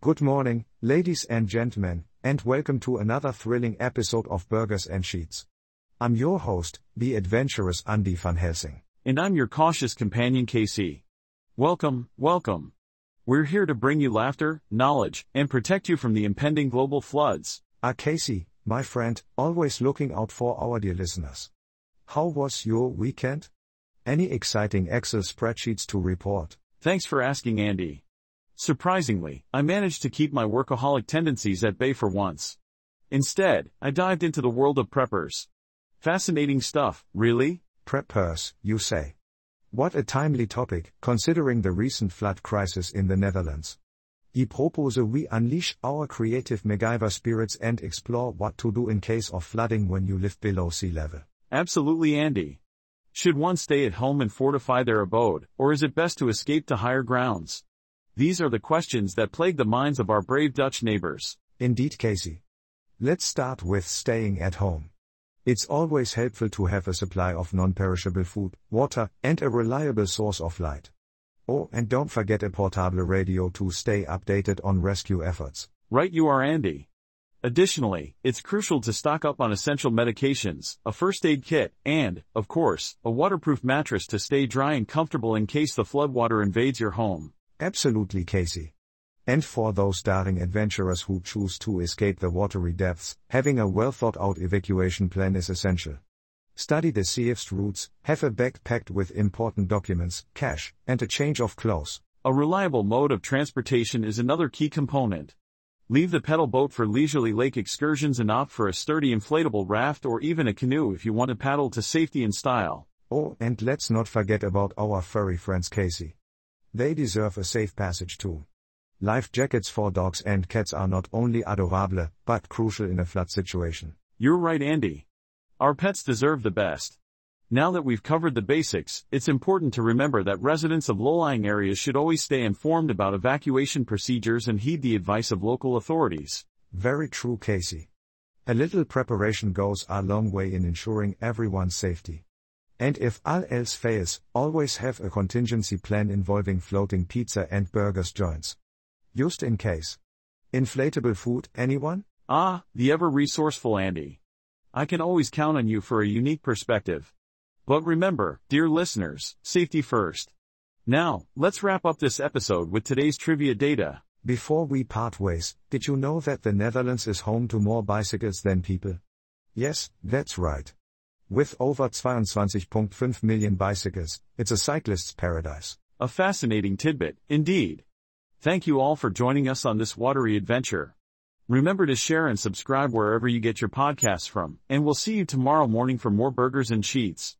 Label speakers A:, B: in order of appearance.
A: Good morning, ladies and gentlemen, and welcome to another thrilling episode of Burgers and Sheets. I'm your host, the adventurous Andy van Helsing.
B: And I'm your cautious companion Casey. Welcome, welcome. We're here to bring you laughter, knowledge, and protect you from the impending global floods.
A: Ah, Casey, my friend, always looking out for our dear listeners. How was your weekend? Any exciting Excel spreadsheets to report?
B: Thanks for asking, Andy. Surprisingly, I managed to keep my workaholic tendencies at bay for once. Instead, I dived into the world of preppers. Fascinating stuff, really?
A: Preppers, you say. What a timely topic, considering the recent flood crisis in the Netherlands. I propose we unleash our creative MacGyver spirits and explore what to do in case of flooding when you live below sea level.
B: Absolutely, Andy. Should one stay at home and fortify their abode, or is it best to escape to higher grounds? These are the questions that plague the minds of our brave Dutch neighbors.
A: Indeed, Casey. Let's start with staying at home. It's always helpful to have a supply of non perishable food, water, and a reliable source of light. Oh, and don't forget a portable radio to stay updated on rescue efforts.
B: Right, you are, Andy. Additionally, it's crucial to stock up on essential medications, a first aid kit, and, of course, a waterproof mattress to stay dry and comfortable in case the floodwater invades your home.
A: Absolutely, Casey. And for those daring adventurers who choose to escape the watery depths, having a well thought out evacuation plan is essential. Study the safest routes, have a bag packed with important documents, cash, and a change of clothes.
B: A reliable mode of transportation is another key component. Leave the pedal boat for leisurely lake excursions and opt for a sturdy inflatable raft or even a canoe if you want to paddle to safety and style.
A: Oh, and let's not forget about our furry friends Casey. They deserve a safe passage too. Life jackets for dogs and cats are not only adorable, but crucial in a flood situation.
B: You're right, Andy. Our pets deserve the best. Now that we've covered the basics, it's important to remember that residents of low-lying areas should always stay informed about evacuation procedures and heed the advice of local authorities.
A: Very true, Casey. A little preparation goes a long way in ensuring everyone's safety. And if all else fails, always have a contingency plan involving floating pizza and burgers joints. Just in case. Inflatable food, anyone?
B: Ah, the ever resourceful Andy. I can always count on you for a unique perspective. But remember, dear listeners, safety first. Now, let's wrap up this episode with today's trivia data.
A: Before we part ways, did you know that the Netherlands is home to more bicycles than people? Yes, that's right. With over 22.5 million bicycles, it's a cyclist's paradise.
B: A fascinating tidbit, indeed. Thank you all for joining us on this watery adventure. Remember to share and subscribe wherever you get your podcasts from, and we'll see you tomorrow morning for more burgers and sheets.